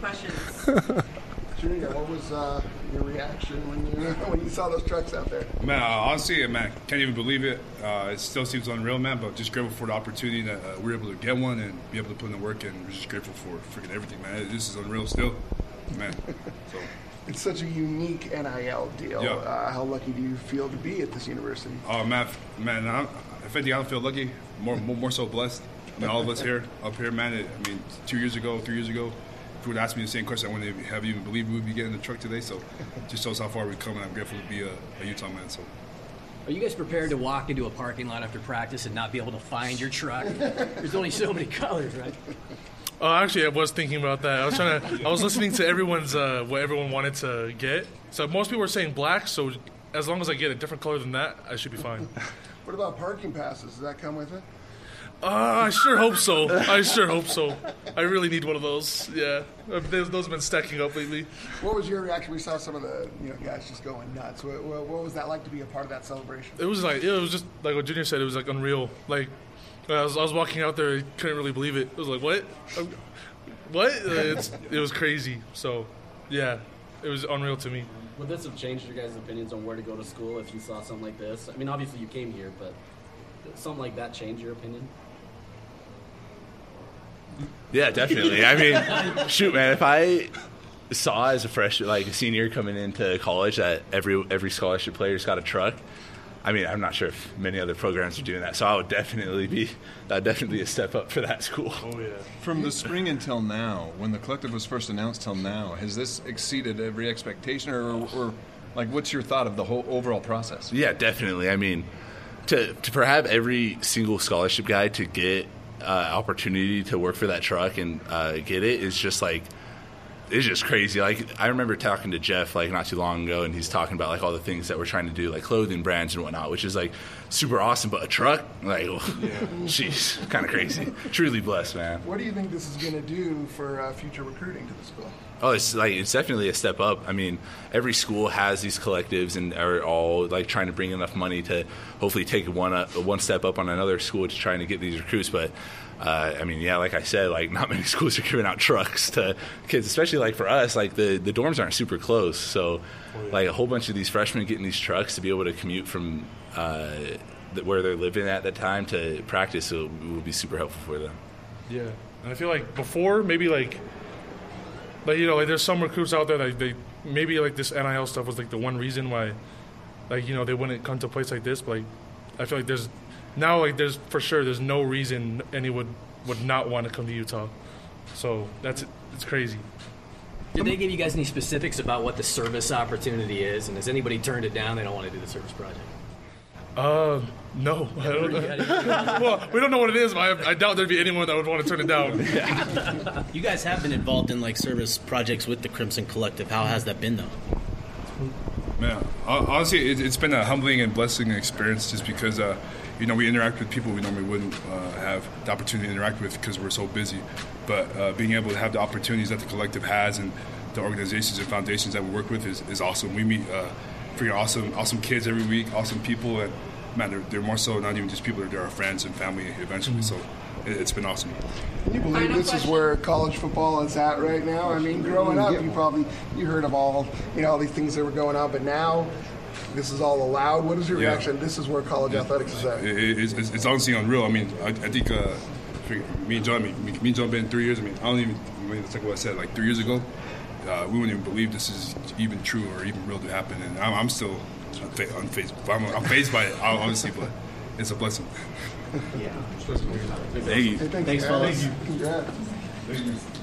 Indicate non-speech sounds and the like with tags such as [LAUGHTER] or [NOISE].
questions. Junior, what was uh, your reaction when you [LAUGHS] when you saw those trucks out there? Man, uh, honestly, man, can't even believe it. Uh, it still seems unreal, man. But just grateful for the opportunity that uh, we were able to get one and be able to put in the work, and we're just grateful for freaking everything, man. This is unreal, still, man. So. [LAUGHS] It's such a unique NIL deal. Yeah. Uh, how lucky do you feel to be at this university? Oh man, man, I'm, if anything, I don't feel lucky. More, more, more so blessed I mean, all of us here, up here, man. It, I mean, two years ago, three years ago, if you would ask me the same question, I wouldn't have even believed we would be getting the truck today. So, it just shows how far we've come, and I'm grateful to be a, a Utah man. So. Are you guys prepared to walk into a parking lot after practice and not be able to find your truck? There's only so many colors, right? Oh, actually, I was thinking about that. I was trying to. I was listening to everyone's uh, what everyone wanted to get. So most people were saying black. So as long as I get a different color than that, I should be fine. What about parking passes? Does that come with it? Uh, I sure hope so. I sure hope so. I really need one of those. Yeah, Uh, those, those have been stacking up lately. What was your reaction? We saw some of the you know guys just going nuts. What, what, what was that like to be a part of that celebration? It was like it was just like what Junior said. It was like unreal. Like I was, I was walking out there, I couldn't really believe it. It was like what, what? It's, it was crazy. So yeah, it was unreal to me. Would this have changed your guys' opinions on where to go to school if you saw something like this? I mean, obviously you came here, but something like that change your opinion? Yeah, definitely. I mean, shoot, man, if I saw as a freshman, like a senior coming into college, that every every scholarship player's got a truck. I mean, I'm not sure if many other programs are doing that, so I would definitely be that definitely a step up for that school. Oh yeah. From the spring until now, when the collective was first announced till now, has this exceeded every expectation, or, or like, what's your thought of the whole overall process? Yeah, definitely. I mean, to to for have every single scholarship guy to get uh, opportunity to work for that truck and uh, get it is just like it's just crazy. Like I remember talking to Jeff like not too long ago, and he's talking about like all the things that we're trying to do, like clothing brands and whatnot, which is like super awesome. But a truck, like, [LAUGHS] jeez, kind of crazy. Truly blessed, man. What do you think this is going to do for uh, future recruiting to the school? Oh, it's like it's definitely a step up. I mean, every school has these collectives and are all like trying to bring enough money to hopefully take one uh, one step up on another school to trying to get these recruits. But uh, I mean, yeah, like I said, like not many [LAUGHS] schools are giving out trucks to kids, especially like for us. Like the the dorms aren't super close, so like a whole bunch of these freshmen getting these trucks to be able to commute from. Uh, th- where they're living at the time to practice so it would be super helpful for them. Yeah, and I feel like before maybe like, like you know, like there's some recruits out there that they maybe like this NIL stuff was like the one reason why, like you know, they wouldn't come to a place like this. But like, I feel like there's now like there's for sure there's no reason anyone would would not want to come to Utah. So that's it's crazy. Did they give you guys any specifics about what the service opportunity is? And has anybody turned it down? They don't want to do the service project. Uh, no. [LAUGHS] I don't well, we don't know what it is, but I, I doubt there'd be anyone that would want to turn it down. [LAUGHS] You guys have been involved in like service projects with the Crimson Collective. How has that been though? Man, honestly, it, it's been a humbling and blessing experience just because, uh, you know, we interact with people we normally wouldn't uh, have the opportunity to interact with because we're so busy. But uh, being able to have the opportunities that the collective has and the organizations and foundations that we work with is, is awesome. We meet uh, freaking awesome, awesome kids every week, awesome people, and man, they're, they're more so not even just people; they're our friends and family eventually. So it, it's been awesome. Can you believe Final this is where college football is at right now? I mean, growing up, you probably you heard of all you know all these things that were going on, but now this is all allowed. What is your Yeah. reaction? This is where college athletics is at. It, it, it's, it's honestly unreal. I mean, I, I think uh, me and John, me, me and John been three years. I mean, I don't even. I mean, it's like what I said, like three years ago, uh, we wouldn't even believe this is even true or even real to happen. And I'm, I'm still unfa- unfazed. I'm, I'm fazed by it, obviously, but it's a blessing. Yeah. Thank you. Hey, thanks, Thanks, guys. fellas. Congrats.